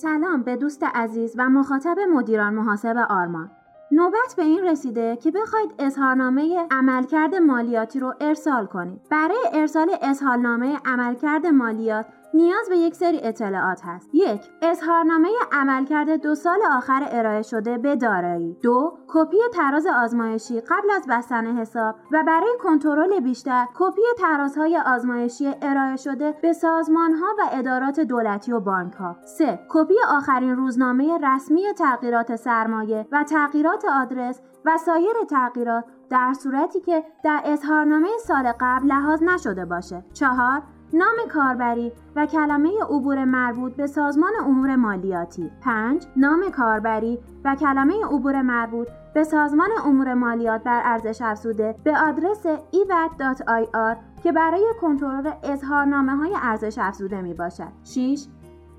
سلام به دوست عزیز و مخاطب مدیران محاسب آرمان نوبت به این رسیده که بخواید اظهارنامه عملکرد مالیاتی رو ارسال کنید. برای ارسال اظهارنامه عملکرد مالیات نیاز به یک سری اطلاعات هست. یک اظهارنامه عملکرد دو سال آخر ارائه شده به دارایی. دو کپی تراز آزمایشی قبل از بستن حساب و برای کنترل بیشتر کپی ترازهای آزمایشی ارائه شده به سازمان ها و ادارات دولتی و بانک ها. سه کپی آخرین روزنامه رسمی تغییرات سرمایه و تغییرات آدرس و سایر تغییرات در صورتی که در اظهارنامه سال قبل لحاظ نشده باشه. چهار نام کاربری و کلمه عبور مربوط به سازمان امور مالیاتی 5. نام کاربری و کلمه عبور مربوط به سازمان امور مالیات بر ارزش افزوده به آدرس evat.ir که برای کنترل اظهارنامه های ارزش افزوده می باشد. 6.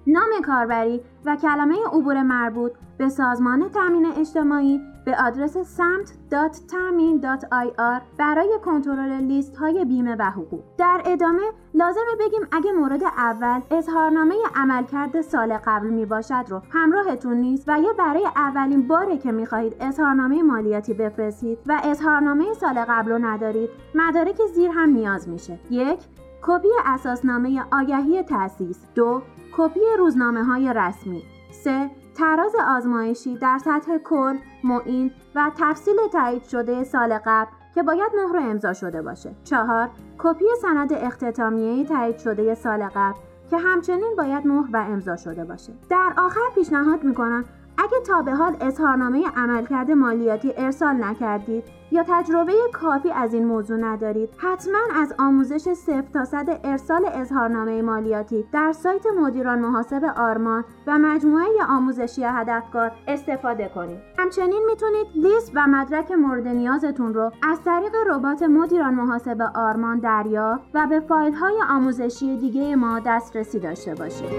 نام کاربری و کلمه عبور مربوط به سازمان تامین اجتماعی به آدرس samt.tamin.ir برای کنترل لیست های بیمه و حقوق. در ادامه لازمه بگیم اگه مورد اول اظهارنامه عملکرد سال قبل می باشد رو همراهتون نیست و یا برای اولین باره که می خواهید اظهارنامه مالیاتی بفرستید و اظهارنامه سال قبل رو ندارید مدارک زیر هم نیاز میشه. یک کپی اساسنامه آگهی تأسیس دو کپی روزنامه های رسمی 3. تراز آزمایشی در سطح کل، معین و تفصیل تایید شده سال قبل که باید مهر امضا شده باشه. 4. کپی سند اختتامیه تایید شده سال قبل که همچنین باید مهر و امضا شده باشه. در آخر پیشنهاد می‌کنم اگه تا به حال اظهارنامه عملکرد مالیاتی ارسال نکردید یا تجربه کافی از این موضوع ندارید حتما از آموزش صفر تا صد ارسال اظهارنامه مالیاتی در سایت مدیران محاسب آرمان و مجموعه آموزشی هدفکار استفاده کنید. همچنین می‌تونید لیست و مدرک مورد نیازتون رو از طریق ربات مدیران محاسب آرمان دریافت و به فایل های آموزشی دیگه ما دسترسی داشته باشید.